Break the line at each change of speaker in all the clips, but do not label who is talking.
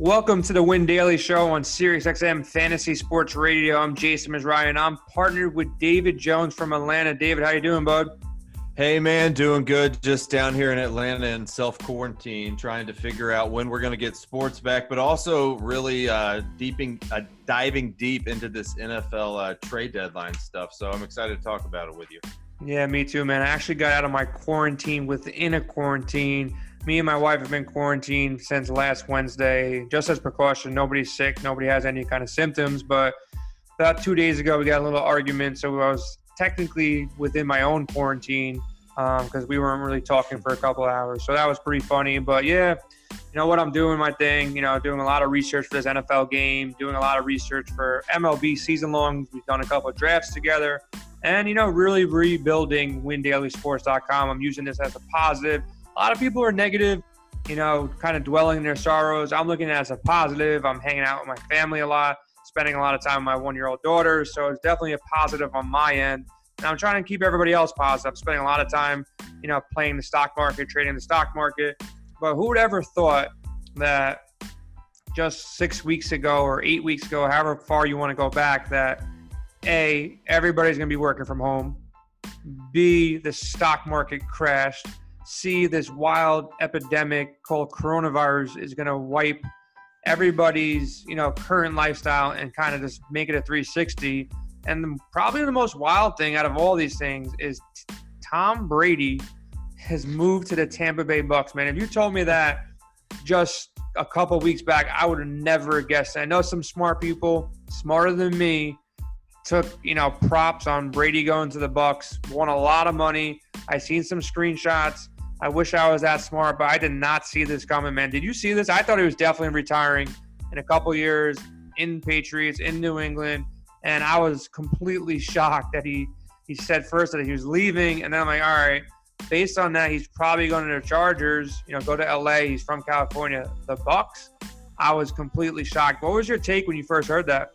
Welcome to the Win Daily Show on SiriusXM Fantasy Sports Radio. I'm Jason Mizrahi, and I'm partnered with David Jones from Atlanta. David, how you doing, bud?
Hey man, doing good. Just down here in Atlanta in self quarantine, trying to figure out when we're going to get sports back, but also really uh, deeping, uh, diving deep into this NFL uh, trade deadline stuff. So I'm excited to talk about it with you.
Yeah, me too, man. I actually got out of my quarantine within a quarantine me and my wife have been quarantined since last Wednesday, just as precaution. Nobody's sick, nobody has any kind of symptoms. But about two days ago, we got a little argument, so I was technically within my own quarantine because um, we weren't really talking for a couple hours. So that was pretty funny. But yeah, you know what? I'm doing my thing. You know, doing a lot of research for this NFL game, doing a lot of research for MLB season long. We've done a couple drafts together, and you know, really rebuilding WinDailySports.com. I'm using this as a positive a lot of people are negative, you know, kind of dwelling in their sorrows. I'm looking at it as a positive. I'm hanging out with my family a lot, spending a lot of time with my one year old daughter. So it's definitely a positive on my end. And I'm trying to keep everybody else positive. I'm spending a lot of time, you know, playing the stock market, trading the stock market. But who would ever thought that just six weeks ago or eight weeks ago, however far you want to go back, that A, everybody's going to be working from home. B, the stock market crashed see this wild epidemic called coronavirus is going to wipe everybody's you know current lifestyle and kind of just make it a 360 and the, probably the most wild thing out of all these things is t- tom brady has moved to the tampa bay bucks man. If you told me that just a couple weeks back i would have never guessed. I know some smart people smarter than me took you know props on brady going to the bucks won a lot of money. I seen some screenshots I wish I was that smart, but I did not see this coming, man. Did you see this? I thought he was definitely retiring in a couple years in Patriots in New England, and I was completely shocked that he he said first that he was leaving, and then I'm like, all right. Based on that, he's probably going to the Chargers. You know, go to LA. He's from California. The Bucks. I was completely shocked. What was your take when you first heard that?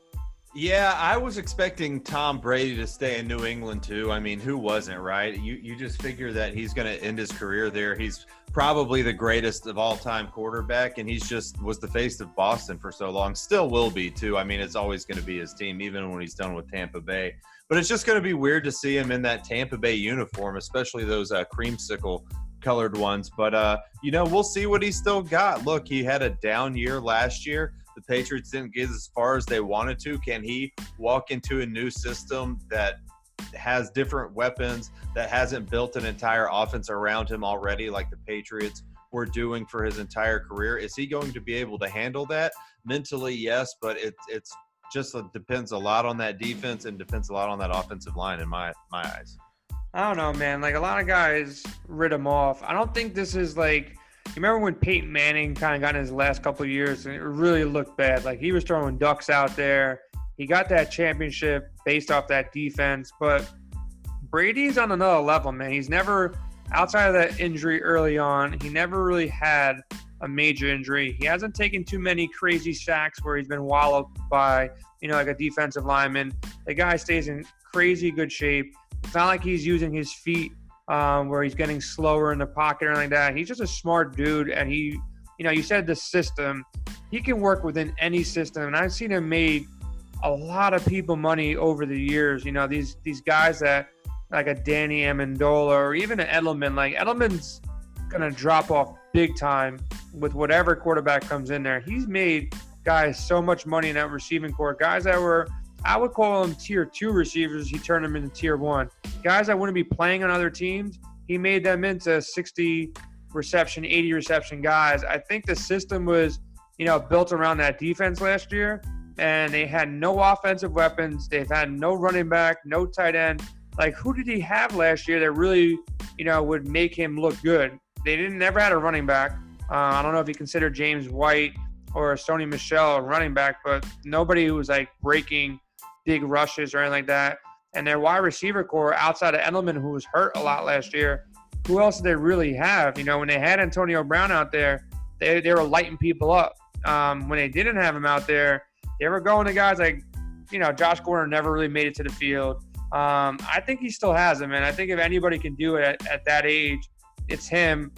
Yeah, I was expecting Tom Brady to stay in New England too. I mean, who wasn't, right? You you just figure that he's going to end his career there. He's probably the greatest of all time quarterback, and he's just was the face of Boston for so long. Still will be too. I mean, it's always going to be his team, even when he's done with Tampa Bay. But it's just going to be weird to see him in that Tampa Bay uniform, especially those uh, creamsicle colored ones. But uh, you know, we'll see what he's still got. Look, he had a down year last year the Patriots didn't get as far as they wanted to. Can he walk into a new system that has different weapons, that hasn't built an entire offense around him already, like the Patriots were doing for his entire career? Is he going to be able to handle that? Mentally, yes, but it, it's just depends a lot on that defense and depends a lot on that offensive line in my my eyes.
I don't know, man. Like a lot of guys rid him off. I don't think this is like you remember when Peyton Manning kind of got in his last couple of years and it really looked bad? Like he was throwing ducks out there. He got that championship based off that defense, but Brady's on another level, man. He's never outside of that injury early on. He never really had a major injury. He hasn't taken too many crazy sacks where he's been walloped by, you know, like a defensive lineman. The guy stays in crazy good shape. It's not like he's using his feet um, where he's getting slower in the pocket or like that. He's just a smart dude, and he, you know, you said the system. He can work within any system, and I've seen him made a lot of people money over the years. You know, these these guys that like a Danny Amendola or even an Edelman. Like Edelman's gonna drop off big time with whatever quarterback comes in there. He's made guys so much money in that receiving corps. Guys that were I would call them tier two receivers. He turned them into tier one. Guys that wouldn't be playing on other teams, he made them into 60 reception, 80 reception guys. I think the system was, you know, built around that defense last year, and they had no offensive weapons. They've had no running back, no tight end. Like, who did he have last year that really, you know, would make him look good? They didn't never had a running back. Uh, I don't know if you consider James White or Sony Michel a running back, but nobody who was like breaking big rushes or anything like that. And their wide receiver corps outside of Edelman, who was hurt a lot last year, who else did they really have? You know, when they had Antonio Brown out there, they, they were lighting people up. Um, when they didn't have him out there, they were going to guys like, you know, Josh Gordon never really made it to the field. Um, I think he still has him, and I think if anybody can do it at, at that age, it's him.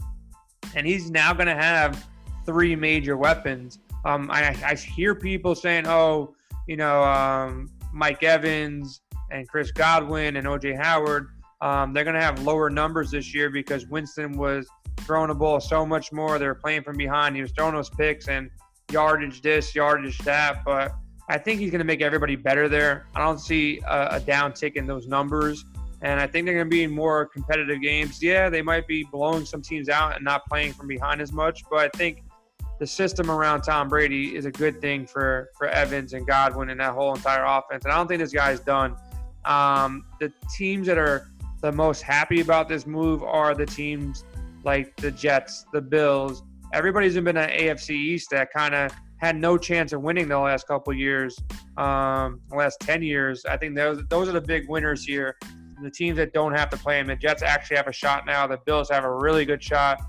And he's now going to have three major weapons Um, I, I hear people saying, "Oh, you know, um, Mike Evans and Chris Godwin and OJ Howard, um, they're going to have lower numbers this year because Winston was throwing the ball so much more. They were playing from behind. He was throwing those picks and yardage this, yardage that. But I think he's going to make everybody better there. I don't see a, a downtick in those numbers. And I think they're going to be in more competitive games. Yeah, they might be blowing some teams out and not playing from behind as much, but I think the system around Tom Brady is a good thing for for Evans and Godwin and that whole entire offense. And I don't think this guy's done. Um, the teams that are the most happy about this move are the teams like the Jets, the Bills. Everybody's been an AFC East that kind of had no chance of winning the last couple years, um, the last ten years. I think those those are the big winners here. The teams that don't have to play them. The Jets actually have a shot now. The Bills have a really good shot.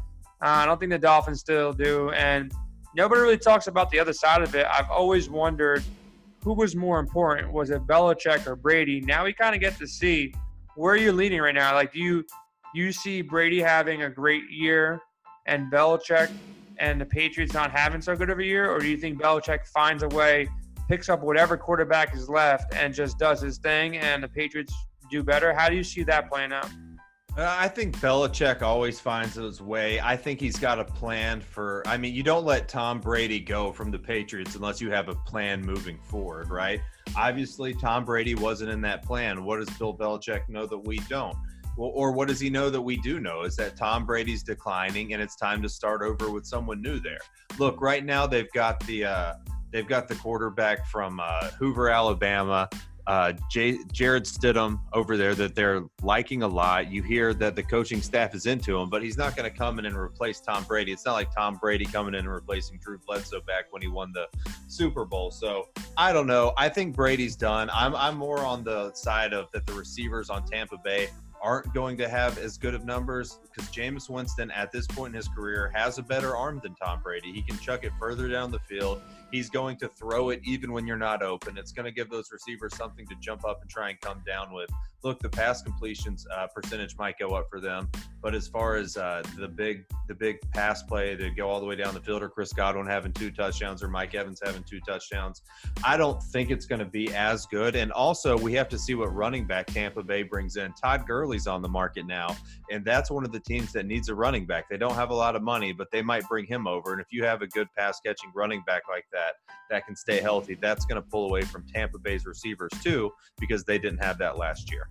Uh, I don't think the Dolphins still do. And nobody really talks about the other side of it. I've always wondered who was more important. Was it Belichick or Brady? Now we kind of get to see where you're you leaning right now. Like, do you you see Brady having a great year and Belichick and the Patriots not having so good of a year, or do you think Belichick finds a way, picks up whatever quarterback is left, and just does his thing, and the Patriots do better? How do you see that playing out?
Uh, I think Belichick always finds his way. I think he's got a plan for. I mean, you don't let Tom Brady go from the Patriots unless you have a plan moving forward, right? Obviously, Tom Brady wasn't in that plan. What does Bill Belichick know that we don't? Well, or what does he know that we do know is that Tom Brady's declining and it's time to start over with someone new there. Look, right now they've got the uh, they've got the quarterback from uh, Hoover, Alabama uh, J- Jarrett Stidham over there that they're liking a lot. You hear that the coaching staff is into him, but he's not going to come in and replace Tom Brady. It's not like Tom Brady coming in and replacing Drew Bledsoe back when he won the Super Bowl. So I don't know. I think Brady's done. I'm I'm more on the side of that the receivers on Tampa Bay aren't going to have as good of numbers because Jameis Winston at this point in his career has a better arm than Tom Brady. He can chuck it further down the field. He's going to throw it even when you're not open. It's going to give those receivers something to jump up and try and come down with. Look, the pass completions uh, percentage might go up for them, but as far as uh, the big the big pass play to go all the way down the field, or Chris Godwin having two touchdowns, or Mike Evans having two touchdowns, I don't think it's going to be as good. And also, we have to see what running back Tampa Bay brings in. Todd Gurley's on the market now, and that's one of the teams that needs a running back. They don't have a lot of money, but they might bring him over. And if you have a good pass catching running back like that that can stay healthy, that's going to pull away from Tampa Bay's receivers too because they didn't have that last year.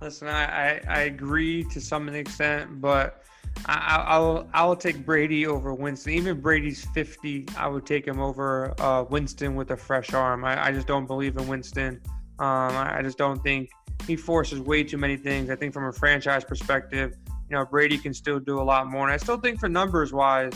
Listen, I, I, I agree to some extent, but I, I, will I will take Brady over Winston. Even Brady's 50, I would take him over uh, Winston with a fresh arm. I, I just don't believe in Winston. Um, I, I just don't think he forces way too many things. I think from a franchise perspective, you know, Brady can still do a lot more. And I still think for numbers wise,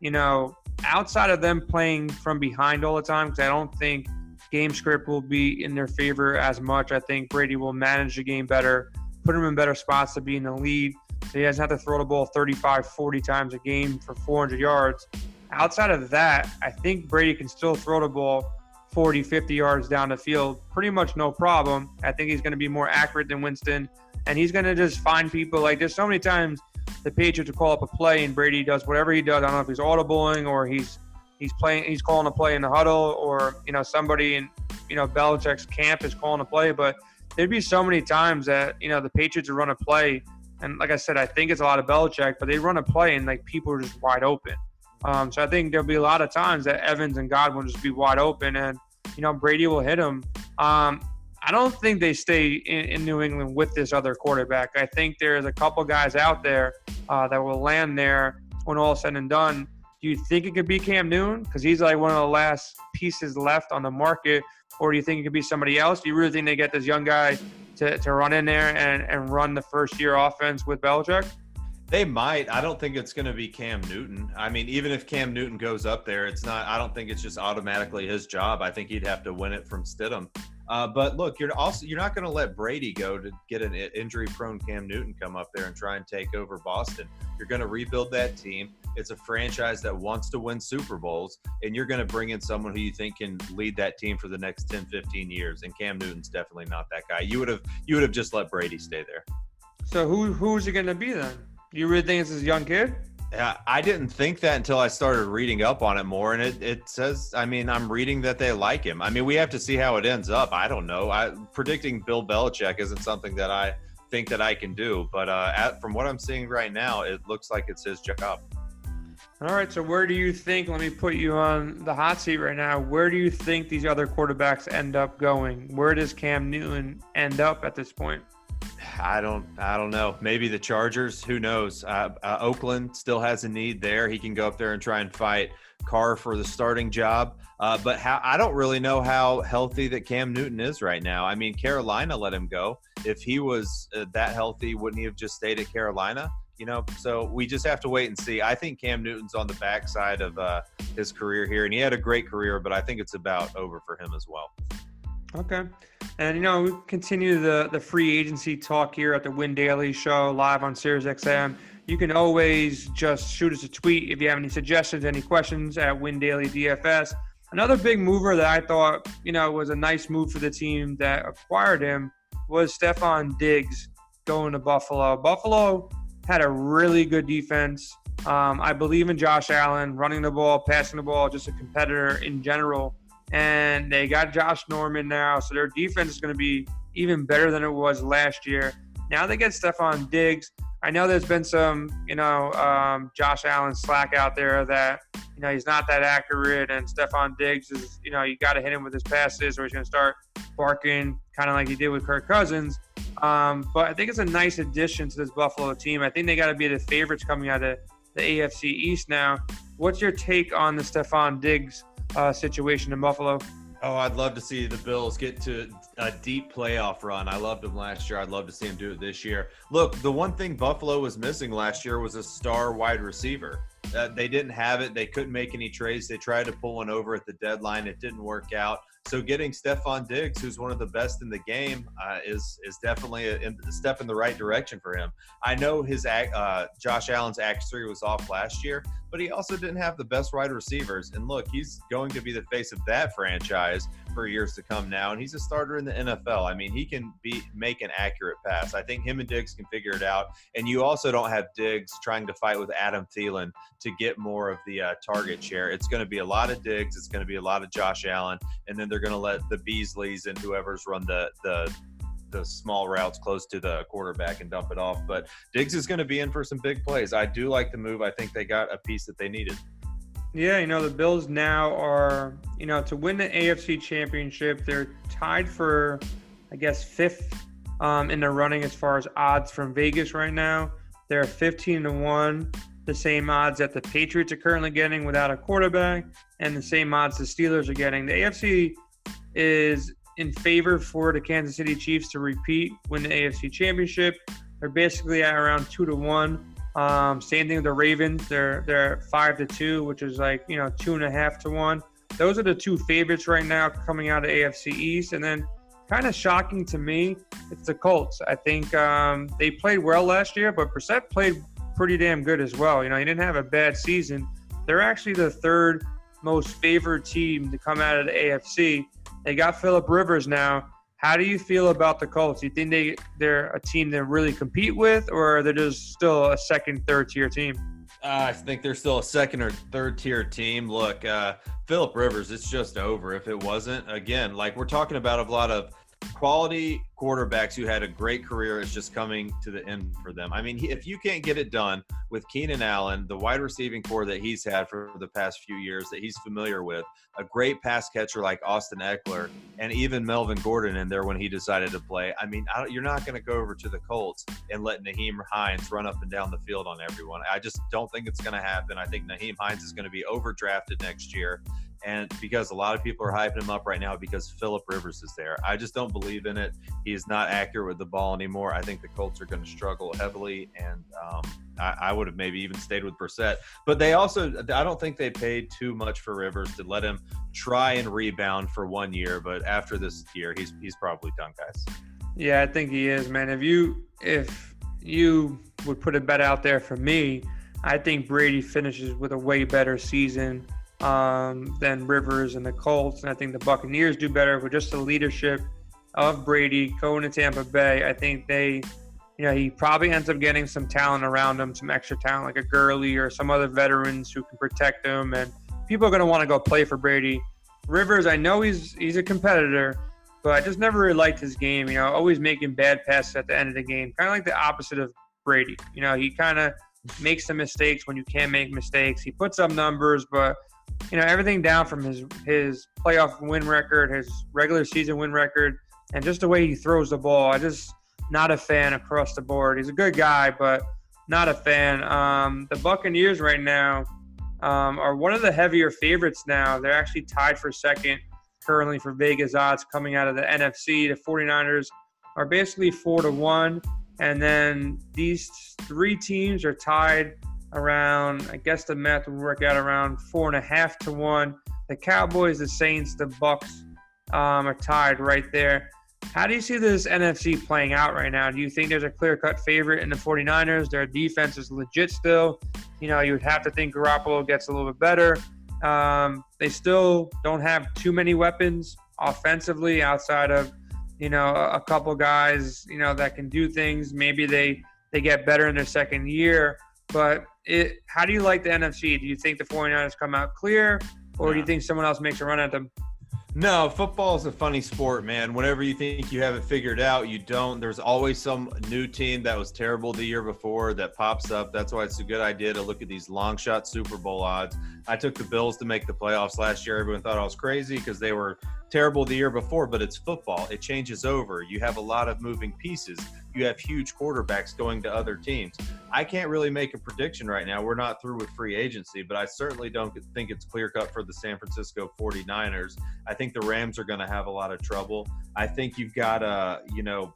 you know, outside of them playing from behind all the time, because I don't think game script will be in their favor as much. I think Brady will manage the game better, put him in better spots to be in the lead. So he doesn't have to throw the ball 35, 40 times a game for 400 yards. Outside of that, I think Brady can still throw the ball 40, 50 yards down the field pretty much no problem. I think he's going to be more accurate than Winston. And he's going to just find people. Like, there's so many times the Patriots will call up a play and Brady does whatever he does. I don't know if he's audibling or he's he's playing he's calling a play in the huddle or you know somebody in you know Belichick's camp is calling a play. But there'd be so many times that you know the Patriots would run a play, and like I said, I think it's a lot of Belichick, but they run a play and like people are just wide open. Um, so I think there'll be a lot of times that Evans and Godwin just be wide open, and you know Brady will hit them. Um, I don't think they stay in, in, New England with this other quarterback. I think there's a couple guys out there uh, that will land there when all is said and done. Do you think it could be Cam Newton because he's like one of the last pieces left on the market, or do you think it could be somebody else? Do you really think they get this young guy to, to run in there and, and run the first year offense with Belichick?
They might. I don't think it's going to be Cam Newton. I mean, even if Cam Newton goes up there, it's not. I don't think it's just automatically his job. I think he'd have to win it from Stidham. Uh, but look, you're also you're not going to let Brady go to get an injury-prone Cam Newton come up there and try and take over Boston. You're going to rebuild that team. It's a franchise that wants to win Super Bowls, and you're going to bring in someone who you think can lead that team for the next 10, 15 years. And Cam Newton's definitely not that guy. You would have you would have just let Brady stay there.
So who who's it going to be then? You really think it's this young kid?
I didn't think that until I started reading up on it more, and it, it says. I mean, I'm reading that they like him. I mean, we have to see how it ends up. I don't know. I predicting Bill Belichick isn't something that I think that I can do, but uh, at, from what I'm seeing right now, it looks like it's his job.
All right, so where do you think? Let me put you on the hot seat right now. Where do you think these other quarterbacks end up going? Where does Cam Newton end up at this point?
I don't. I don't know. Maybe the Chargers. Who knows? Uh, uh, Oakland still has a need there. He can go up there and try and fight Carr for the starting job. Uh, but how? I don't really know how healthy that Cam Newton is right now. I mean, Carolina let him go. If he was uh, that healthy, wouldn't he have just stayed at Carolina? You know, so we just have to wait and see. I think Cam Newton's on the backside of uh, his career here, and he had a great career, but I think it's about over for him as well.
Okay. And you know, we continue the the free agency talk here at the Win Daily Show live on Sirius XM. You can always just shoot us a tweet if you have any suggestions, any questions at Win Daily DFS. Another big mover that I thought, you know, was a nice move for the team that acquired him was Stefon Diggs going to Buffalo. Buffalo had a really good defense. Um, I believe in Josh Allen running the ball, passing the ball, just a competitor in general and they got Josh Norman now, so their defense is going to be even better than it was last year. Now they get Stefon Diggs. I know there's been some, you know, um, Josh Allen slack out there that, you know, he's not that accurate, and Stefon Diggs is, you know, you got to hit him with his passes, or he's going to start barking, kind of like he did with Kirk Cousins. Um, but I think it's a nice addition to this Buffalo team. I think they got to be the favorites coming out of the AFC East now. What's your take on the Stefon Diggs uh, situation in Buffalo.
Oh, I'd love to see the Bills get to a deep playoff run. I loved him last year. I'd love to see him do it this year. Look, the one thing Buffalo was missing last year was a star wide receiver. Uh, they didn't have it. They couldn't make any trades. They tried to pull one over at the deadline. It didn't work out. So getting Stefon Diggs, who's one of the best in the game, uh, is is definitely a, a, step in the right direction for him. I know his uh, Josh Allen's accuracy was off last year, but he also didn't have the best wide receivers. And look, he's going to be the face of that franchise for years to come now, and he's a starter in the NFL. I mean, he can be make an accurate pass. I think him and Diggs can figure it out. And you also don't have Diggs trying to fight with Adam Thielen to get more of the uh, target share. It's going to be a lot of Diggs. It's going to be a lot of Josh Allen, and then they're going to let the Beasleys and whoever's run the the the small routes close to the quarterback and dump it off. But Diggs is going to be in for some big plays. I do like the move. I think they got a piece that they needed.
Yeah, you know, the Bills now are, you know, to win the AFC championship, they're tied for, I guess, fifth um, in the running as far as odds from Vegas right now. They're 15 to 1 the same odds that the Patriots are currently getting without a quarterback, and the same odds the Steelers are getting. The AFC is in favor for the Kansas City Chiefs to repeat, win the AFC Championship. They're basically at around two to one. Um, same thing with the Ravens. They're they're five to two, which is like you know two and a half to one. Those are the two favorites right now coming out of AFC East, and then kind of shocking to me, it's the Colts. I think um, they played well last year, but Brissett played pretty damn good as well. You know, he didn't have a bad season. They're actually the third most favored team to come out of the AFC. They got Philip Rivers now. How do you feel about the Colts? Do you think they they're a team to really compete with, or are they're just still a second, third tier team?
Uh, I think they're still a second or third tier team. Look, uh, Philip Rivers, it's just over. If it wasn't, again, like we're talking about a lot of quality quarterbacks who had a great career is just coming to the end for them. I mean, if you can't get it done with Keenan Allen, the wide receiving corps that he's had for the past few years that he's familiar with, a great pass catcher like Austin Ekeler, and even Melvin Gordon in there when he decided to play. I mean, I you're not going to go over to the Colts and let Nyheim Hines run up and down the field on everyone. I just don't think it's going to happen. I think Nyheim Hines is going to be overdrafted next year and because a lot of people are hyping him up right now because Philip Rivers is there. I just don't believe in it. He is not accurate with the ball anymore. I think the Colts are going to struggle heavily, and um, I, I, would have maybe even stayed with Brissett. But they also, I don't think they paid too much for Rivers to let him try and rebound for one year. But after this year, he's he's probably done, guys.
Yeah, I think he is, man. If you if you would put a bet out there for me, I think Brady finishes with a way better season um, than Rivers and the Colts. And I think the Buccaneers do better with just the leadership of Brady going to Tampa Bay. I think they you know, he probably ends up getting some talent around him, some extra talent like a Gurley or some other veterans who can protect him. And people are going to want to go play for Brady. Rivers, I know he's he's a competitor, but I just never really liked his game. You know, always making bad passes at the end of the game, kind of like the opposite of Brady. You know, he kind of makes some mistakes when you can't make mistakes. He puts up numbers, but you know everything down from his his playoff win record, his regular season win record, and just the way he throws the ball. I just not a fan across the board. He's a good guy, but not a fan. Um, the Buccaneers right now um, are one of the heavier favorites now. They're actually tied for second currently for Vegas odds coming out of the NFC. The 49ers are basically four to one. And then these three teams are tied around, I guess the math would work out around four and a half to one. The Cowboys, the Saints, the Bucks um, are tied right there. How do you see this NFC playing out right now? Do you think there's a clear cut favorite in the 49ers? Their defense is legit still. You know, you would have to think Garoppolo gets a little bit better. Um, they still don't have too many weapons offensively outside of, you know, a, a couple guys, you know, that can do things. Maybe they, they get better in their second year. But it, how do you like the NFC? Do you think the 49ers come out clear, or do you think someone else makes a run at them?
No, football is a funny sport, man. Whenever you think you have it figured out, you don't. There's always some new team that was terrible the year before that pops up. That's why it's a good idea to look at these long shot Super Bowl odds. I took the Bills to make the playoffs last year. Everyone thought I was crazy because they were terrible the year before, but it's football. It changes over. You have a lot of moving pieces. You have huge quarterbacks going to other teams. I can't really make a prediction right now. We're not through with free agency, but I certainly don't think it's clear cut for the San Francisco 49ers. I think the Rams are going to have a lot of trouble. I think you've got a, you know,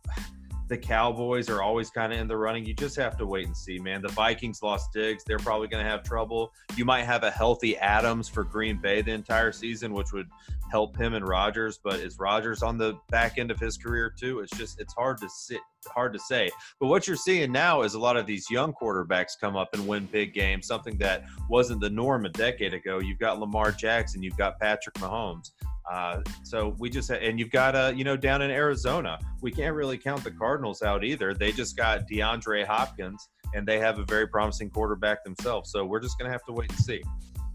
the Cowboys are always kind of in the running. You just have to wait and see, man. The Vikings lost Diggs. They're probably going to have trouble. You might have a healthy Adams for Green Bay the entire season, which would help him and Rodgers. But is Rodgers on the back end of his career too? It's just it's hard to sit, hard to say. But what you're seeing now is a lot of these young quarterbacks come up and win big games, something that wasn't the norm a decade ago. You've got Lamar Jackson, you've got Patrick Mahomes. Uh, so we just and you've got a you know down in Arizona, we can't really count the Cardinals out either. They just got DeAndre Hopkins, and they have a very promising quarterback themselves. So we're just gonna have to wait and see.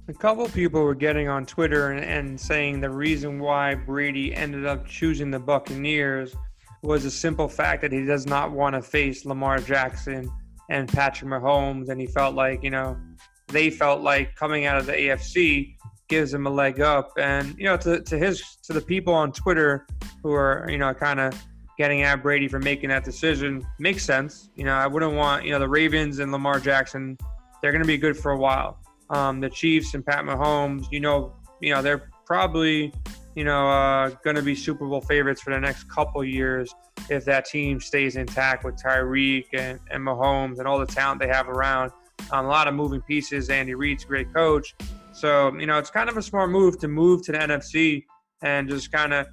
A couple people were getting on Twitter and, and saying the reason why Brady ended up choosing the Buccaneers was a simple fact that he does not want to face Lamar Jackson and Patrick Mahomes, and he felt like you know they felt like coming out of the AFC gives him a leg up. And you know, to, to his to the people on Twitter who are you know kind of getting at Brady for making that decision makes sense. You know, I wouldn't want you know the Ravens and Lamar Jackson. They're going to be good for a while. Um, the Chiefs and Pat Mahomes, you know, you know they're probably you know uh, going to be Super Bowl favorites for the next couple years if that team stays intact with Tyreek and, and Mahomes and all the talent they have around. Um, a lot of moving pieces. Andy Reid's great coach. So, you know, it's kind of a smart move to move to the NFC and just kind of,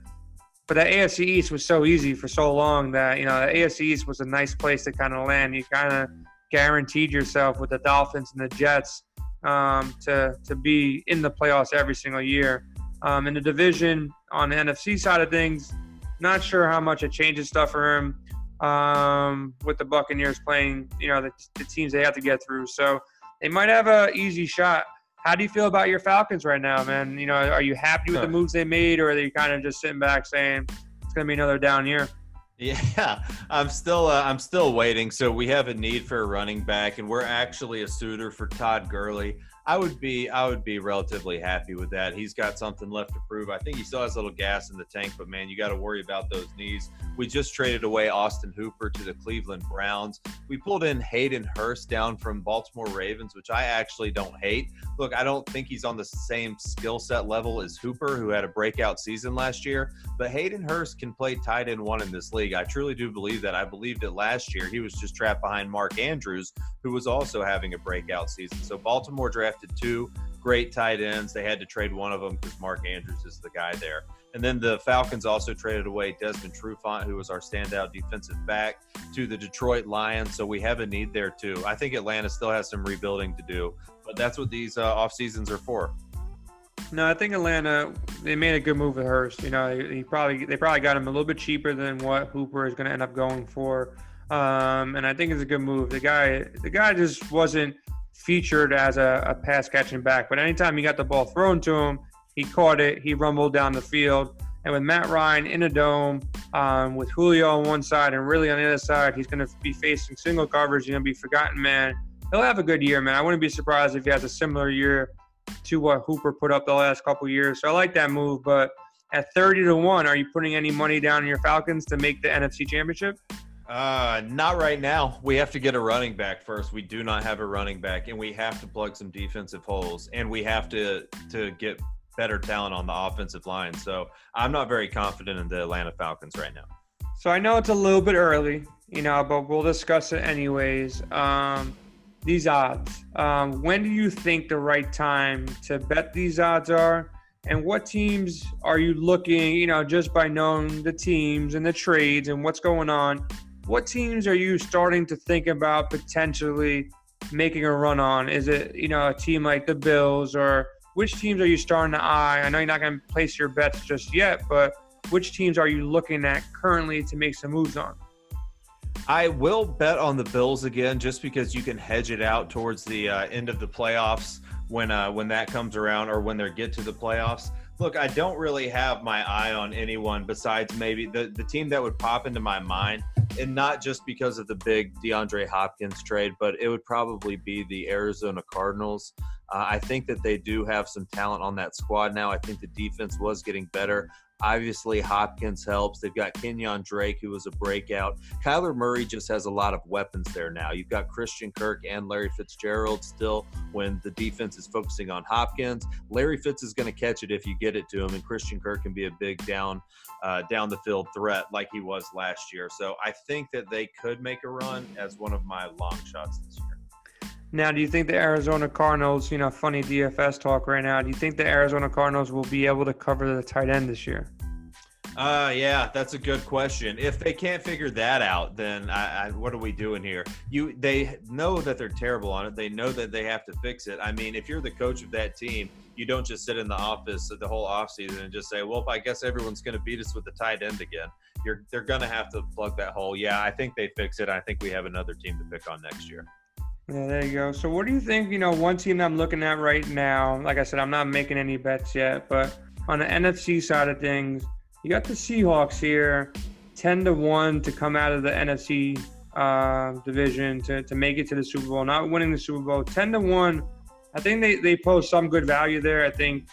but the AFC East was so easy for so long that, you know, the AFC East was a nice place to kind of land. You kind of guaranteed yourself with the Dolphins and the Jets um, to, to be in the playoffs every single year. Um, in the division on the NFC side of things, not sure how much it changes stuff for him um, with the Buccaneers playing, you know, the, the teams they have to get through. So they might have a easy shot how do you feel about your Falcons right now, man? You know, are you happy with the moves they made, or are you kind of just sitting back saying it's going to be another down year?
Yeah, I'm still uh, I'm still waiting. So we have a need for a running back, and we're actually a suitor for Todd Gurley. I would be I would be relatively happy with that. He's got something left to prove. I think he still has a little gas in the tank, but man, you got to worry about those knees. We just traded away Austin Hooper to the Cleveland Browns. We pulled in Hayden Hurst down from Baltimore Ravens, which I actually don't hate. Look, I don't think he's on the same skill set level as Hooper, who had a breakout season last year, but Hayden Hurst can play tight end one in this league. I truly do believe that. I believed it last year. He was just trapped behind Mark Andrews, who was also having a breakout season. So Baltimore drafted drafted two great tight ends. They had to trade one of them because Mark Andrews is the guy there. And then the Falcons also traded away Desmond Trufant, who was our standout defensive back, to the Detroit Lions. So we have a need there too. I think Atlanta still has some rebuilding to do, but that's what these uh, off seasons are for.
No, I think Atlanta they made a good move with Hurst. You know, he probably they probably got him a little bit cheaper than what Hooper is going to end up going for. um, and I think it's a good move. The guy, the guy just wasn't featured as a, a pass catching back, but anytime he got the ball thrown to him, he caught it. He rumbled down the field. And with Matt Ryan in a dome, um, with Julio on one side and Ridley on the other side, he's going to be facing single coverage. He's going to be forgotten man. He'll have a good year, man. I wouldn't be surprised if he has a similar year to what Hooper put up the last couple years. So I like that move. But at 30 to 1, are you putting any money down in your Falcons to make the NFC Championship?
Uh, not right now. We have to get a running back first. We do not have a running back, and we have to plug some defensive holes, and we have to to get better talent on the offensive line. So I'm not very confident in the Atlanta Falcons right now.
So I know it's a little bit early, you know, but we'll discuss it anyways. Um, these odds. Um, when do you think the right time to bet these odds are? And what teams are you looking, you know, just by knowing the teams and the trades and what's going on? What teams are you starting to think about potentially making a run on? Is it, you know, a team like the Bills or which teams are you starting to eye? I know you're not going to place your bets just yet, but which teams are you looking at currently to make some moves on?
I will bet on the Bills again, just because you can hedge it out towards the uh, end of the playoffs when uh, when that comes around, or when they get to the playoffs. Look, I don't really have my eye on anyone besides maybe the the team that would pop into my mind, and not just because of the big DeAndre Hopkins trade, but it would probably be the Arizona Cardinals. Uh, I think that they do have some talent on that squad now. I think the defense was getting better. Obviously, Hopkins helps. They've got Kenyon Drake, who was a breakout. Kyler Murray just has a lot of weapons there now. You've got Christian Kirk and Larry Fitzgerald still when the defense is focusing on Hopkins. Larry Fitz is going to catch it if you get it to him, and Christian Kirk can be a big down uh, down the field threat like he was last year. So I think that they could make a run as one of my long shots this year.
Now, do you think the Arizona Cardinals, you know, funny DFS talk right now, do you think the Arizona Cardinals will be able to cover the tight end this year?
Uh, yeah, that's a good question. If they can't figure that out, then I, I, what are we doing here? You, they know that they're terrible on it. They know that they have to fix it. I mean, if you're the coach of that team, you don't just sit in the office the whole offseason and just say, well, I guess everyone's going to beat us with the tight end again. You're, they're going to have to plug that hole. Yeah, I think they fix it. I think we have another team to pick on next year.
Yeah, there you go. So, what do you think? You know, one team I'm looking at right now, like I said, I'm not making any bets yet, but on the NFC side of things, you got the Seahawks here, 10 to 1 to come out of the NFC uh, division to, to make it to the Super Bowl, not winning the Super Bowl. 10 to 1, I think they, they pose some good value there. I think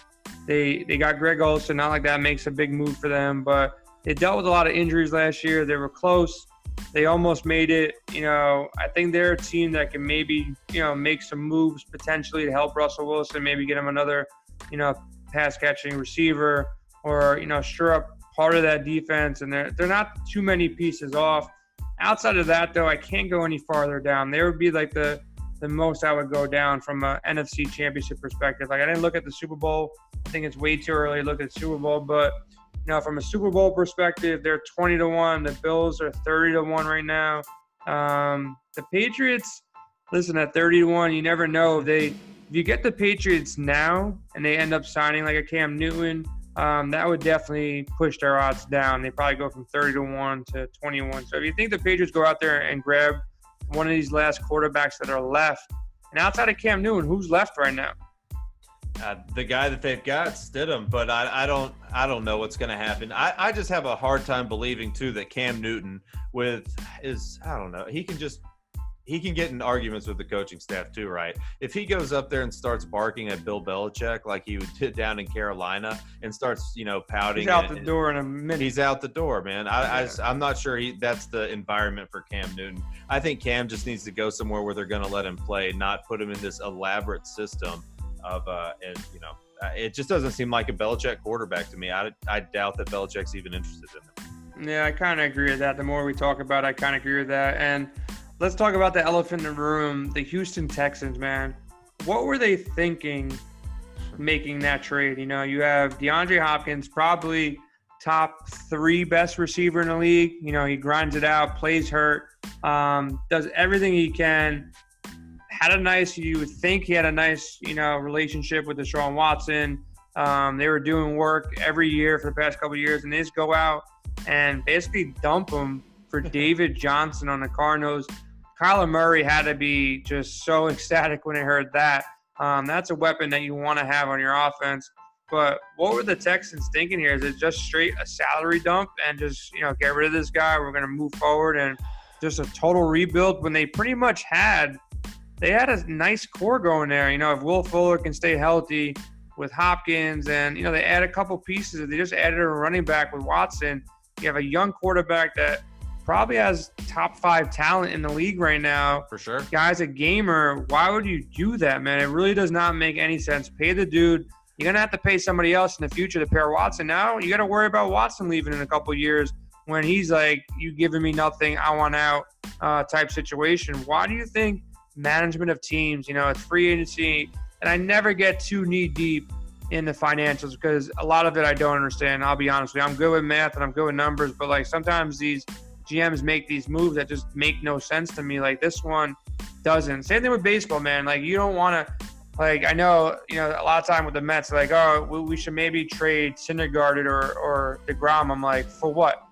they they got Greg Olsen, not like that makes a big move for them, but they dealt with a lot of injuries last year. They were close they almost made it. You know, I think they're a team that can maybe, you know, make some moves potentially to help Russell Wilson, maybe get him another, you know, pass catching receiver or, you know, sure up part of that defense. And they're, they're not too many pieces off. Outside of that, though, I can't go any farther down. There would be like the, the most I would go down from a NFC championship perspective. Like I didn't look at the Super Bowl. I think it's way too early to look at Super Bowl, but know, from a Super Bowl perspective, they're 20 to 1. The Bills are 30 to 1 right now. Um, the Patriots, listen, at 30 to 1, you never know. They if you get the Patriots now and they end up signing like a Cam Newton, um, that would definitely push their odds down. They probably go from 30 to 1 to 21. So if you think the Patriots go out there and grab one of these last quarterbacks that are left, and outside of Cam Newton, who's left right now?
Uh, the guy that they've got, Stidham, but I, I don't I don't know what's going to happen. I, I just have a hard time believing too that Cam Newton with is I don't know he can just he can get in arguments with the coaching staff too, right? If he goes up there and starts barking at Bill Belichick like he would did down in Carolina and starts, you know, pouting,
he's out the door in a minute.
He's out the door, man. I, yeah. I, am not sure he that's the environment for Cam Newton. I think Cam just needs to go somewhere where they're going to let him play, not put him in this elaborate system of uh, and you know, uh, it just doesn't seem like a Belichick quarterback to me. I, I doubt that Belichick's even interested in him.
Yeah, I kind of agree with that. The more we talk about, it, I kind of agree with that. And let's talk about the elephant in the room: the Houston Texans. Man, what were they thinking making that trade? You know, you have DeAndre Hopkins, probably top three best receiver in the league. You know, he grinds it out, plays hurt, um, does everything he can had a nice, you would think he had a nice, you know, relationship with the Deshaun Watson. Um, they were doing work every year for the past couple years, and they just go out and basically dump him for David Johnson on the Cardinals. Kyler Murray had to be just so ecstatic when he heard that. Um, that's a weapon that you want to have on your offense. But what were the Texans thinking here? Is it just straight a salary dump and just you know get rid of this guy? We're going to move forward and just a total rebuild when they pretty much had they had a nice core going there. You know, if Will Fuller can stay healthy with Hopkins and you know they add a couple pieces. They just added a running back with Watson. You have a young quarterback that probably has top five talent in the league right now.
For sure.
Guy's a gamer. Why would you do that, man? It really does not make any sense. Pay the dude you're gonna have to pay somebody else in the future to pair Watson. Now you got to worry about Watson leaving in a couple years when he's like, "You giving me nothing, I want out," uh, type situation. Why do you think management of teams? You know, it's free agency, and I never get too knee deep in the financials because a lot of it I don't understand. I'll be honest with you. I'm good with math and I'm good with numbers, but like sometimes these GMs make these moves that just make no sense to me. Like this one doesn't. Same thing with baseball, man. Like you don't want to like I know, you know, a lot of time with the Mets, like, oh, we, we should maybe trade Syndergaard or or Degrom. I'm like, for what?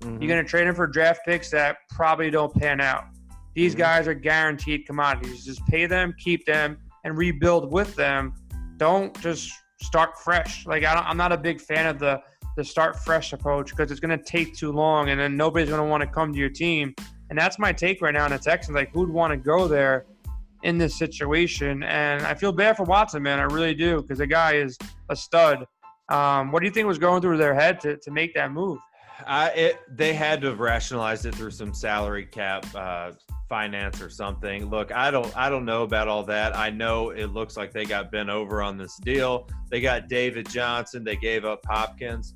Mm-hmm. You're gonna trade him for draft picks that probably don't pan out. These mm-hmm. guys are guaranteed commodities. Just pay them, keep them, and rebuild with them. Don't just start fresh. Like I am not a big fan of the the start fresh approach because it's gonna take too long, and then nobody's gonna want to come to your team. And that's my take right now in the Texans. Like, who'd want to go there? in this situation. And I feel bad for Watson, man. I really do, because the guy is a stud. Um, what do you think was going through their head to, to make that move?
Uh, it, they had to have rationalized it through some salary cap uh, finance or something. Look, I don't I don't know about all that. I know it looks like they got bent over on this deal. They got David Johnson. They gave up Hopkins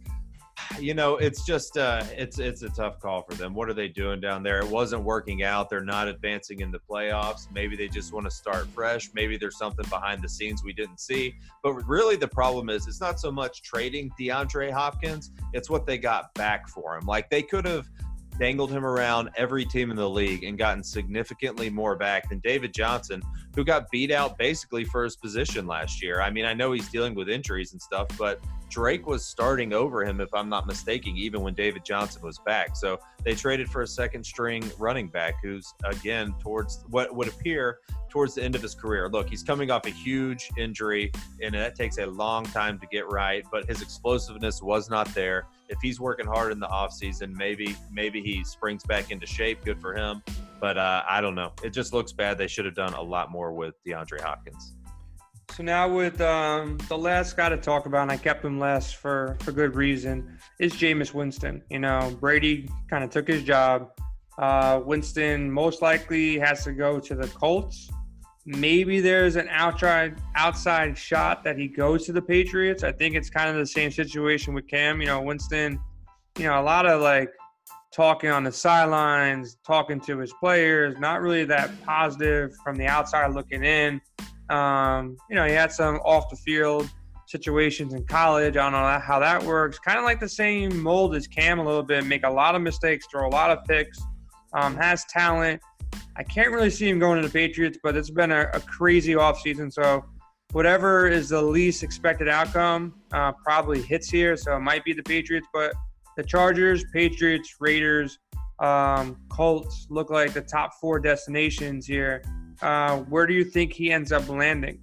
you know, it's just uh, it's it's a tough call for them. What are they doing down there? It wasn't working out. They're not advancing in the playoffs. Maybe they just want to start fresh. Maybe there's something behind the scenes we didn't see. But really, the problem is it's not so much trading DeAndre Hopkins; it's what they got back for him. Like they could have dangled him around every team in the league and gotten significantly more back than David Johnson, who got beat out basically for his position last year. I mean, I know he's dealing with injuries and stuff, but Drake was starting over him, if I'm not mistaken, even when David Johnson was back. So they traded for a second string running back who's, again, towards what would appear towards the end of his career. Look, he's coming off a huge injury, and that takes a long time to get right, but his explosiveness was not there. If he's working hard in the offseason, maybe maybe he springs back into shape. Good for him. But uh, I don't know. It just looks bad. They should have done a lot more with DeAndre Hopkins.
So now with um, the last guy to talk about, and I kept him last for for good reason, is Jameis Winston. You know, Brady kind of took his job. Uh, Winston most likely has to go to the Colts. Maybe there's an outside outside shot that he goes to the Patriots. I think it's kind of the same situation with Cam. You know, Winston. You know, a lot of like talking on the sidelines, talking to his players, not really that positive from the outside looking in. Um, you know, he had some off the field situations in college. I don't know how that works. Kind of like the same mold as Cam a little bit. Make a lot of mistakes, throw a lot of picks. Um, has talent. I can't really see him going to the Patriots, but it's been a, a crazy offseason. So whatever is the least expected outcome uh, probably hits here. So it might be the Patriots, but the Chargers, Patriots, Raiders, um, Colts look like the top four destinations here uh, where do you think he ends up landing?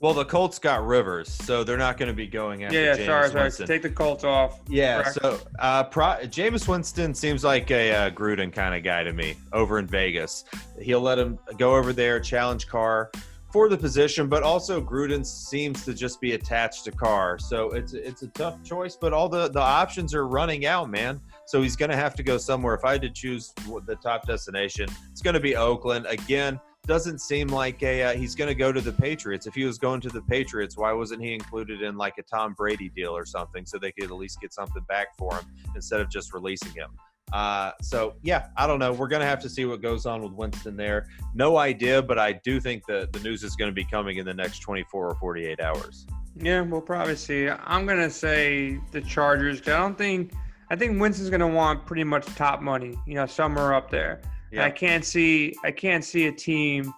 Well, the Colts got Rivers, so they're not going to be going after. Yeah, yeah sorry, sorry.
Winston. Take the Colts off.
Yeah, Correct. so uh, Pro- Jameis Winston seems like a uh, Gruden kind of guy to me over in Vegas. He'll let him go over there, challenge Carr for the position, but also Gruden seems to just be attached to Carr. So it's it's a tough choice, but all the the options are running out, man. So he's going to have to go somewhere. If I had to choose the top destination, it's going to be Oakland again doesn't seem like a uh, he's going to go to the Patriots. If he was going to the Patriots, why wasn't he included in like a Tom Brady deal or something so they could at least get something back for him instead of just releasing him? Uh, so yeah, I don't know. We're gonna have to see what goes on with Winston there. No idea, but I do think that the news is going to be coming in the next 24 or 48 hours.
Yeah, we'll probably see. I'm gonna say the Chargers. I don't think I think Winston's gonna want pretty much top money. You know, somewhere up there. Yeah. I can't see I can't see a team,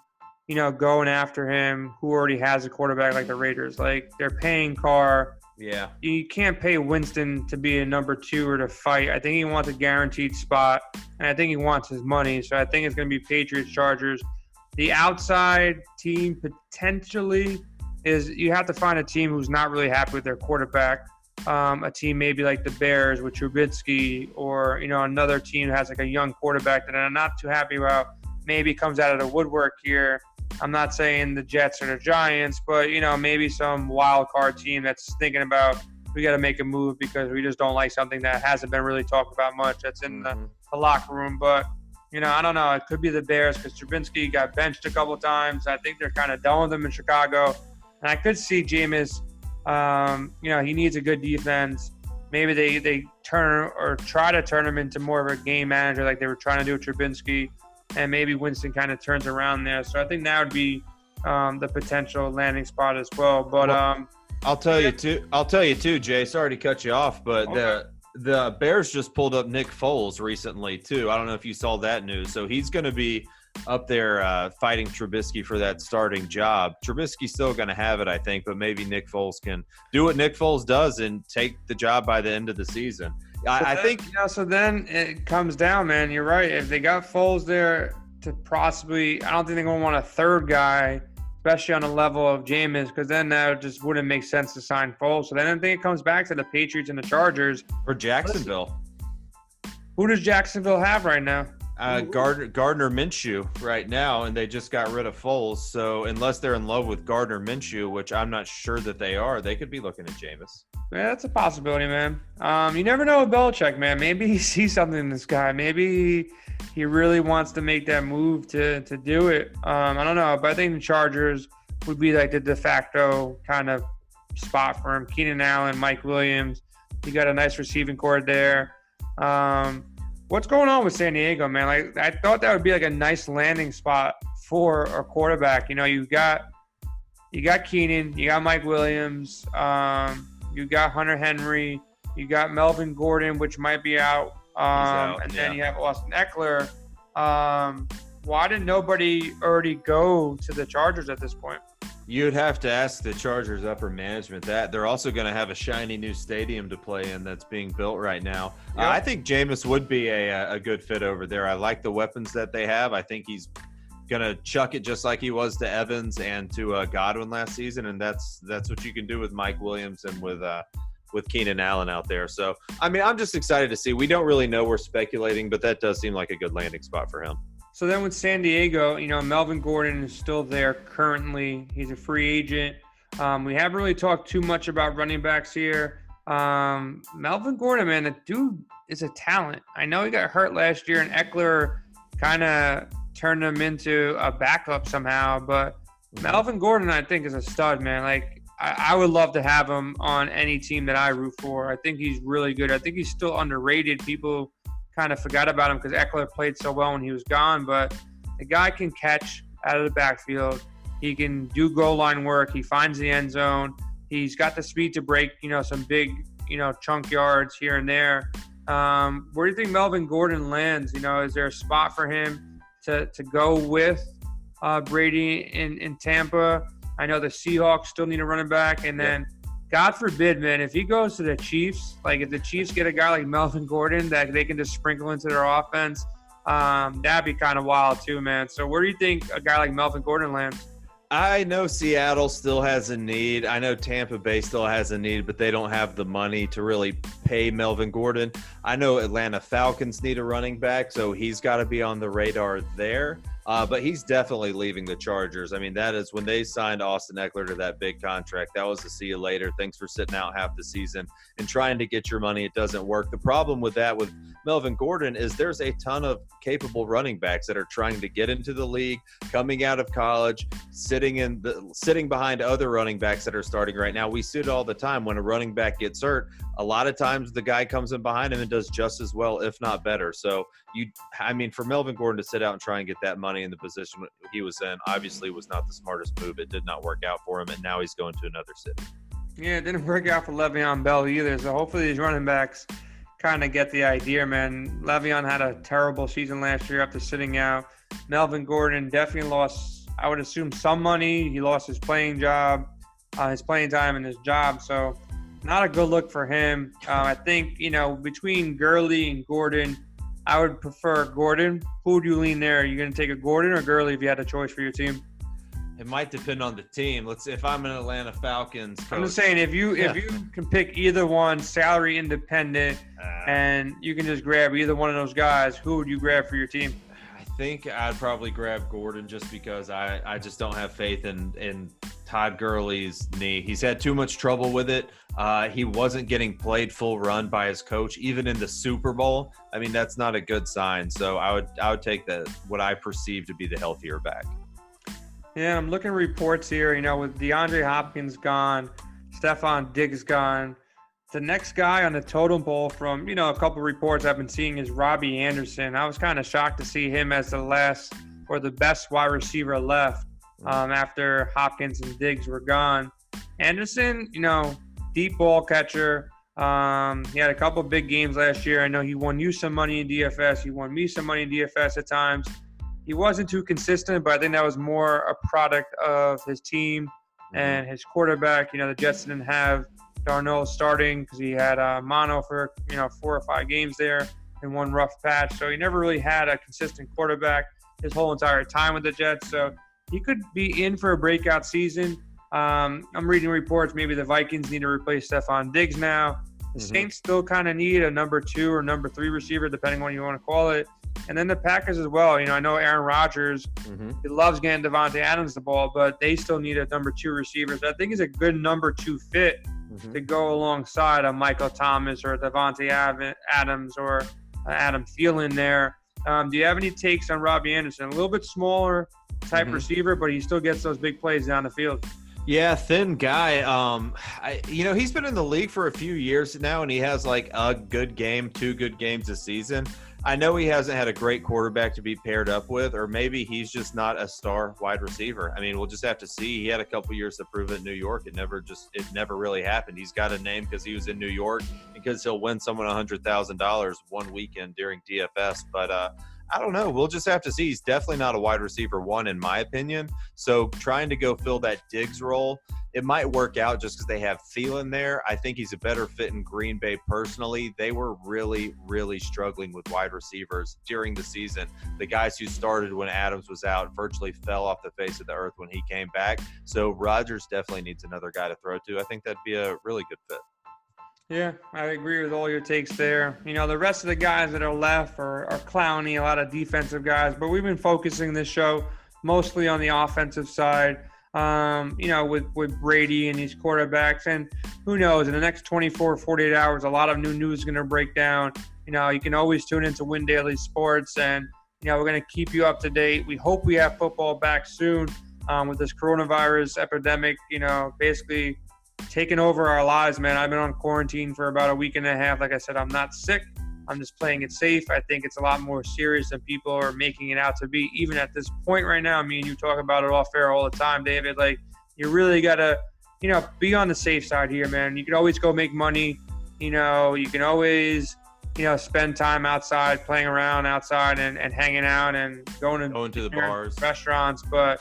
you know, going after him who already has a quarterback like the Raiders. Like they're paying Carr.
Yeah.
You can't pay Winston to be a number two or to fight. I think he wants a guaranteed spot, and I think he wants his money. So I think it's going to be Patriots Chargers. The outside team potentially is you have to find a team who's not really happy with their quarterback. Um, a team maybe like the Bears with Trubisky, or you know another team has like a young quarterback that I'm not too happy about. Maybe comes out of the woodwork here. I'm not saying the Jets or the Giants, but you know maybe some wild card team that's thinking about we got to make a move because we just don't like something that hasn't been really talked about much. That's in mm-hmm. the, the, locker room, but you know I don't know. It could be the Bears because Trubisky got benched a couple times. I think they're kind of done with him in Chicago, and I could see Jameis um, you know, he needs a good defense. Maybe they, they turn or try to turn him into more of a game manager like they were trying to do with Trubisky, And maybe Winston kind of turns around there. So I think that would be um, the potential landing spot as well. But um,
I'll tell you too. I'll tell you too, Jay. Sorry to cut you off, but okay. the the Bears just pulled up Nick Foles recently too. I don't know if you saw that news. So he's going to be up there uh, fighting Trubisky for that starting job. Trubisky's still going to have it, I think, but maybe Nick Foles can do what Nick Foles does and take the job by the end of the season. I,
then,
I think.
Yeah, so then it comes down, man. You're right. If they got Foles there to possibly, I don't think they're going to want a third guy, especially on the level of Jameis, because then that just wouldn't make sense to sign Foles. So then I think it comes back to the Patriots and the Chargers.
Or Jacksonville.
Who does Jacksonville have right now?
Uh, Gardner, Gardner Minshew right now, and they just got rid of Foles. So unless they're in love with Gardner Minshew, which I'm not sure that they are, they could be looking at Jameis.
Yeah, that's a possibility, man. Um, you never know with Belichick, man. Maybe he sees something in this guy. Maybe he really wants to make that move to to do it. Um, I don't know, but I think the Chargers would be like the de facto kind of spot for him. Keenan Allen, Mike Williams. You got a nice receiving corps there. Um, What's going on with San Diego, man? Like I thought that would be like a nice landing spot for a quarterback. You know, you got you got Keenan, you got Mike Williams, um, you got Hunter Henry, you got Melvin Gordon, which might be out, um, out and yeah. then you have Austin Ekeler. Um, why did nobody already go to the Chargers at this point?
You'd have to ask the Chargers upper management that. They're also going to have a shiny new stadium to play in that's being built right now. Yep. Uh, I think Jameis would be a, a good fit over there. I like the weapons that they have. I think he's going to chuck it just like he was to Evans and to uh, Godwin last season, and that's that's what you can do with Mike Williams and with uh, with Keenan Allen out there. So, I mean, I'm just excited to see. We don't really know. We're speculating, but that does seem like a good landing spot for him.
So then with San Diego, you know, Melvin Gordon is still there currently. He's a free agent. Um, we haven't really talked too much about running backs here. Um, Melvin Gordon, man, the dude is a talent. I know he got hurt last year, and Ekeler kind of turned him into a backup somehow. But Melvin Gordon, I think, is a stud, man. Like I, I would love to have him on any team that I root for. I think he's really good. I think he's still underrated. People kind of forgot about him because Ekeler played so well when he was gone. But the guy can catch out of the backfield. He can do goal line work. He finds the end zone. He's got the speed to break, you know, some big, you know, chunk yards here and there. Um, where do you think Melvin Gordon lands? You know, is there a spot for him to, to go with uh, Brady in, in Tampa? I know the Seahawks still need a running back. And then – God forbid, man, if he goes to the Chiefs, like if the Chiefs get a guy like Melvin Gordon that they can just sprinkle into their offense, um, that'd be kind of wild too, man. So where do you think a guy like Melvin Gordon lands?
I know Seattle still has a need. I know Tampa Bay still has a need, but they don't have the money to really pay Melvin Gordon. I know Atlanta Falcons need a running back, so he's got to be on the radar there. Uh, but he's definitely leaving the Chargers. I mean, that is when they signed Austin Ekeler to that big contract. That was a see you later. Thanks for sitting out half the season and trying to get your money. It doesn't work. The problem with that with Melvin Gordon is there's a ton of capable running backs that are trying to get into the league, coming out of college, sitting in the sitting behind other running backs that are starting right now. We see it all the time when a running back gets hurt. A lot of times the guy comes in behind him and does just as well, if not better. So you, I mean, for Melvin Gordon to sit out and try and get that money in the position he was in obviously was not the smartest move. It did not work out for him, and now he's going to another city.
Yeah, it didn't work out for Le'Veon Bell either. So hopefully these running backs kind of get the idea, man. Le'Veon had a terrible season last year after sitting out. Melvin Gordon definitely lost, I would assume, some money. He lost his playing job, uh, his playing time, and his job. So not a good look for him. Uh, I think you know between Gurley and Gordon, I would prefer Gordon. Who would you lean there? Are you going to take a Gordon or Gurley if you had a choice for your team?
It might depend on the team. Let's if I'm an Atlanta Falcons. Coach,
I'm just saying if you if you can pick either one, salary independent, uh, and you can just grab either one of those guys, who would you grab for your team?
Think I'd probably grab Gordon just because I I just don't have faith in in Todd Gurley's knee. He's had too much trouble with it. Uh, he wasn't getting played full run by his coach, even in the Super Bowl. I mean, that's not a good sign. So I would I would take the what I perceive to be the healthier back.
Yeah, I'm looking reports here. You know, with DeAndre Hopkins gone, Stefon Diggs gone. The next guy on the totem pole from, you know, a couple reports I've been seeing is Robbie Anderson. I was kind of shocked to see him as the last or the best wide receiver left um, after Hopkins and Diggs were gone. Anderson, you know, deep ball catcher. Um, he had a couple big games last year. I know he won you some money in DFS. He won me some money in DFS at times. He wasn't too consistent, but I think that was more a product of his team and his quarterback. You know, the Jets didn't have Darnold starting because he had uh, mono for you know four or five games there in one rough patch. So he never really had a consistent quarterback his whole entire time with the Jets. So he could be in for a breakout season. Um, I'm reading reports maybe the Vikings need to replace Stefon Diggs now. The mm-hmm. Saints still kind of need a number two or number three receiver, depending on what you want to call it. And then the Packers as well. You know, I know Aaron Rodgers, mm-hmm. he loves getting Davante Adams the ball, but they still need a number two receiver. So I think he's a good number two fit mm-hmm. to go alongside a Michael Thomas or Davante Adams or Adam Thielen there. Um, do you have any takes on Robbie Anderson? A little bit smaller type mm-hmm. receiver, but he still gets those big plays down the field.
Yeah, thin guy. Um, I, you know, he's been in the league for a few years now, and he has like a good game, two good games a season. I know he hasn't had a great quarterback to be paired up with, or maybe he's just not a star wide receiver. I mean, we'll just have to see. He had a couple years to prove it in New York. It never just, it never really happened. He's got a name because he was in New York, because he'll win someone a hundred thousand dollars one weekend during DFS. But uh, I don't know. We'll just have to see. He's definitely not a wide receiver one, in my opinion. So trying to go fill that Diggs role, it might work out just because they have Thielen there. I think he's a better fit in Green Bay personally. They were really, really struggling with wide receivers during the season. The guys who started when Adams was out virtually fell off the face of the earth when he came back. So Rodgers definitely needs another guy to throw to. I think that'd be a really good fit.
Yeah, I agree with all your takes there. You know, the rest of the guys that are left are, are Clowney, a lot of defensive guys, but we've been focusing this show mostly on the offensive side. Um, you know, with, with Brady and these quarterbacks. And who knows, in the next 24, 48 hours, a lot of new news is going to break down. You know, you can always tune into Win Daily Sports, and, you know, we're going to keep you up to date. We hope we have football back soon um, with this coronavirus epidemic, you know, basically taken over our lives, man. I've been on quarantine for about a week and a half. Like I said, I'm not sick. I'm just playing it safe. I think it's a lot more serious than people are making it out to be. Even at this point right now, I mean, you talk about it off air all the time, David. Like, you really got to, you know, be on the safe side here, man. You can always go make money. You know, you can always, you know, spend time outside, playing around outside and, and hanging out and going to,
going to the bars,
restaurants. But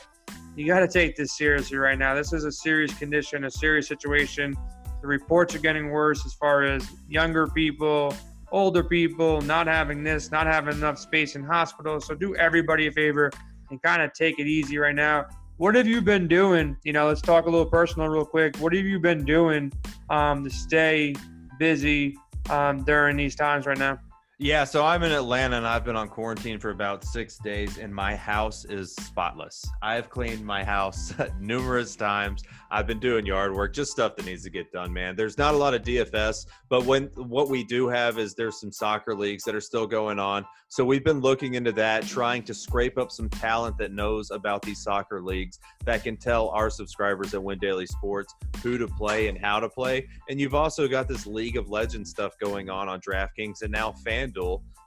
you got to take this seriously right now. This is a serious condition, a serious situation. The reports are getting worse as far as younger people, older people not having this, not having enough space in hospitals. So do everybody a favor and kind of take it easy right now. What have you been doing? You know, let's talk a little personal real quick. What have you been doing um, to stay busy um, during these times right now?
Yeah, so I'm in Atlanta and I've been on quarantine for about six days, and my house is spotless. I've cleaned my house numerous times. I've been doing yard work, just stuff that needs to get done, man. There's not a lot of DFS, but when what we do have is there's some soccer leagues that are still going on. So we've been looking into that, trying to scrape up some talent that knows about these soccer leagues that can tell our subscribers at Win Daily Sports who to play and how to play. And you've also got this League of Legends stuff going on on DraftKings and now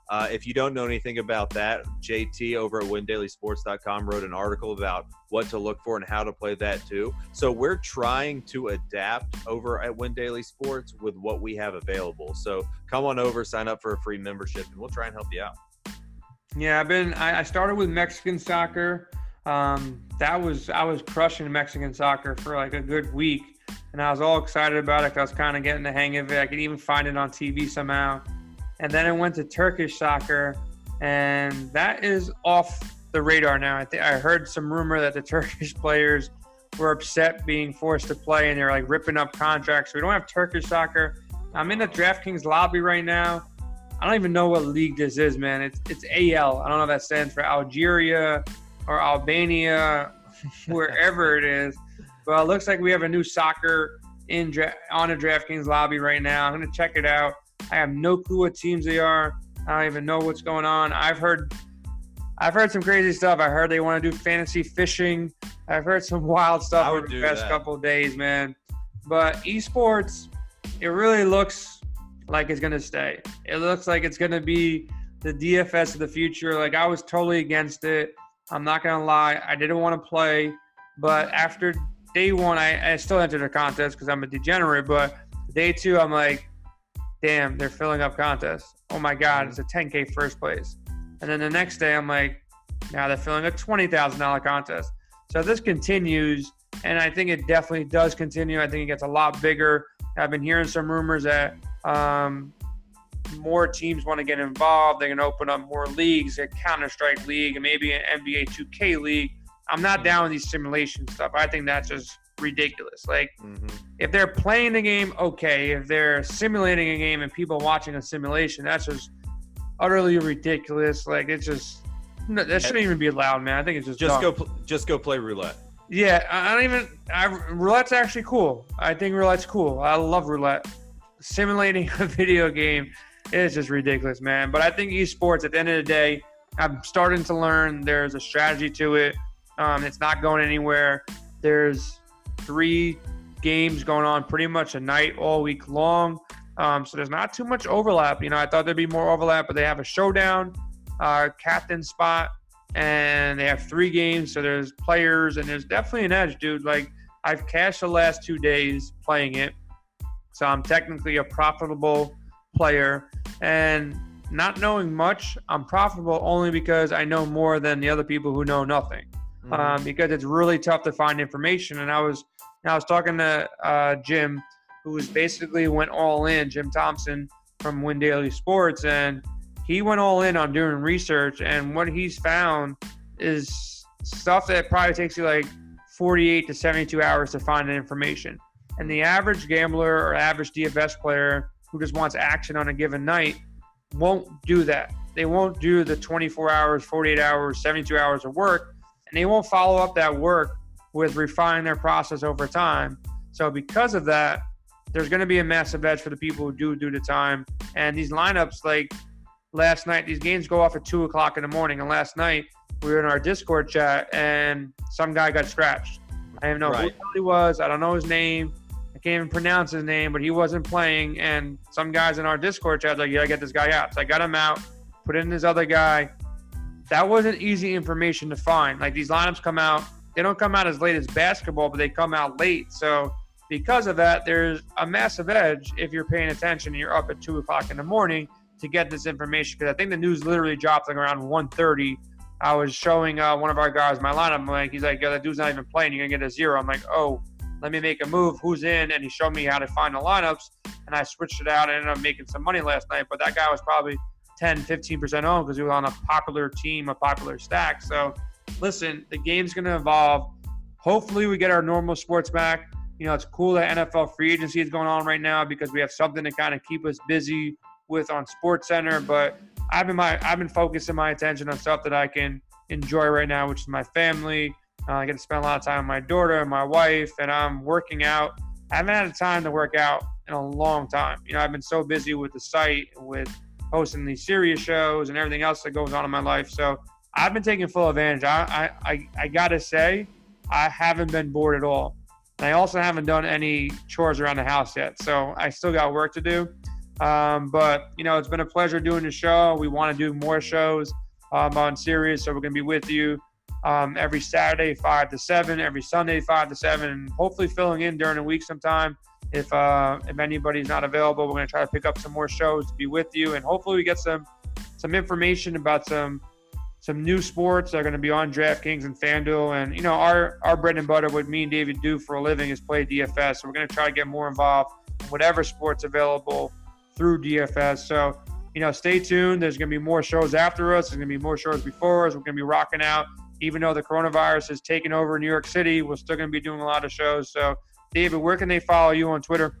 Uh, if you don't know anything about that, JT over at windailysports.com wrote an article about what to look for and how to play that too. So we're trying to adapt over at Win Sports with what we have available. So come on over, sign up for a free membership, and we'll try and help you out.
Yeah, I've been. I, I started with Mexican soccer. Um, that was I was crushing Mexican soccer for like a good week. and I was all excited about it. I was kind of getting the hang of it. I could even find it on TV somehow. And then I went to Turkish soccer, and that is off the radar now. I think I heard some rumor that the Turkish players were upset being forced to play, and they're like ripping up contracts. We don't have Turkish soccer. I'm in the DraftKings lobby right now. I don't even know what league this is, man. It's it's AL. I don't know if that stands for Algeria or Albania, wherever it is. But it looks like we have a new soccer in dra- on the DraftKings lobby right now. I'm gonna check it out. I have no clue what teams they are. I don't even know what's going on. I've heard I've heard some crazy stuff. I heard they want to do fantasy fishing. I've heard some wild stuff over the past that. couple days, man. But esports, it really looks like it's gonna stay. It looks like it's gonna be the DFS of the future. Like I was totally against it. I'm not gonna lie. I didn't want to play, but after day one, I, I still entered the contest because I'm a degenerate. But day two, I'm like, damn, they're filling up contests. Oh my god, it's a 10k first place. And then the next day, I'm like, now they're filling a $20,000 contest. So this continues, and I think it definitely does continue. I think it gets a lot bigger. I've been hearing some rumors that um, more teams want to get involved. They're going to open up more leagues, a Counter Strike League, and maybe an NBA 2K League. I'm not down with these simulation stuff. I think that's just ridiculous. Like, mm-hmm. if they're playing the game, okay. If they're simulating a game and people watching a simulation, that's just utterly ridiculous. Like, it's just no, that shouldn't even be allowed, man. I think it's just
just dumb. go just go play roulette.
Yeah, I don't even. I, roulette's actually cool. I think roulette's cool. I love roulette. Simulating a video game is just ridiculous, man. But I think esports, at the end of the day, I'm starting to learn there's a strategy to it. Um, it's not going anywhere. There's three games going on pretty much a night all week long. Um, so there's not too much overlap. You know, I thought there'd be more overlap, but they have a showdown uh, captain spot, and they have three games, so there's players, and there's definitely an edge, dude. Like I've cashed the last two days playing it, so I'm technically a profitable player, and not knowing much, I'm profitable only because I know more than the other people who know nothing. Mm-hmm. Um, because it's really tough to find information, and I was I was talking to uh, Jim, who was basically went all in, Jim Thompson from Win Daily Sports, and he went all in on doing research, and what he's found is stuff that probably takes you like 48 to 72 hours to find the information. And the average gambler or average DFS player who just wants action on a given night won't do that. They won't do the 24 hours, 48 hours, 72 hours of work, and they won't follow up that work with refining their process over time. So, because of that, there's going to be a massive edge for the people who do do the time. And these lineups, like last night. These games go off at two o'clock in the morning, and last night we were in our Discord chat, and some guy got scratched. I don't know right. who he was. I don't know his name. I can't even pronounce his name, but he wasn't playing. And some guys in our Discord chat like, "Yeah, I get this guy out." So I got him out, put in this other guy. That wasn't easy information to find. Like these lineups come out, they don't come out as late as basketball, but they come out late. So because of that, there's a massive edge if you're paying attention and you're up at two o'clock in the morning to get this information because I think the news literally dropped like around 1:30. I was showing uh, one of our guys my lineup. I'm like, he's like, yeah, that dude's not even playing. You're gonna get a zero. I'm like, oh, let me make a move. Who's in? And he showed me how to find the lineups, and I switched it out. and ended up making some money last night. But that guy was probably 10, 15 percent owned because he was on a popular team, a popular stack. So, listen, the game's gonna evolve. Hopefully, we get our normal sports back. You know, it's cool that NFL free agency is going on right now because we have something to kind of keep us busy with on Sports Center, but I've been my I've been focusing my attention on stuff that I can enjoy right now, which is my family. Uh, I get to spend a lot of time with my daughter and my wife, and I'm working out. I haven't had time to work out in a long time. You know, I've been so busy with the site, with hosting these Sirius shows and everything else that goes on in my life. So I've been taking full advantage. I I, I, I gotta say, I haven't been bored at all. And I also haven't done any chores around the house yet. So I still got work to do. Um, but you know, it's been a pleasure doing the show. We want to do more shows um, on Sirius, so we're to be with you um, every Saturday, five to seven, every Sunday, five to seven, and hopefully filling in during the week sometime. If uh, if anybody's not available, we're to try to pick up some more shows to be with you, and hopefully we get some some information about some some new sports that are going to be on DraftKings and FanDuel. And, you know, our, our bread and butter, what me and David do for a living is play DFS. So we're going to try to get more involved in whatever sports available through DFS. So, you know, stay tuned. There's going to be more shows after us. There's going to be more shows before us. We're going to be rocking out. Even though the coronavirus has taken over New York City, we're still going to be doing a lot of shows. So, David, where can they follow you on Twitter?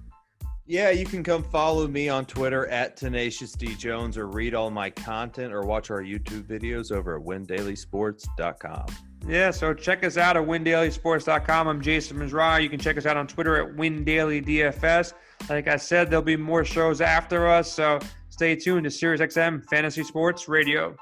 Yeah, you can come follow me on Twitter at Tenacious D Jones or read all my content or watch our YouTube videos over at windailysports.com.
Yeah, so check us out at windailysports.com. I'm Jason Mizrahi. You can check us out on Twitter at WinDailyDFS. Like I said, there'll be more shows after us, so stay tuned to SiriusXM Fantasy Sports Radio.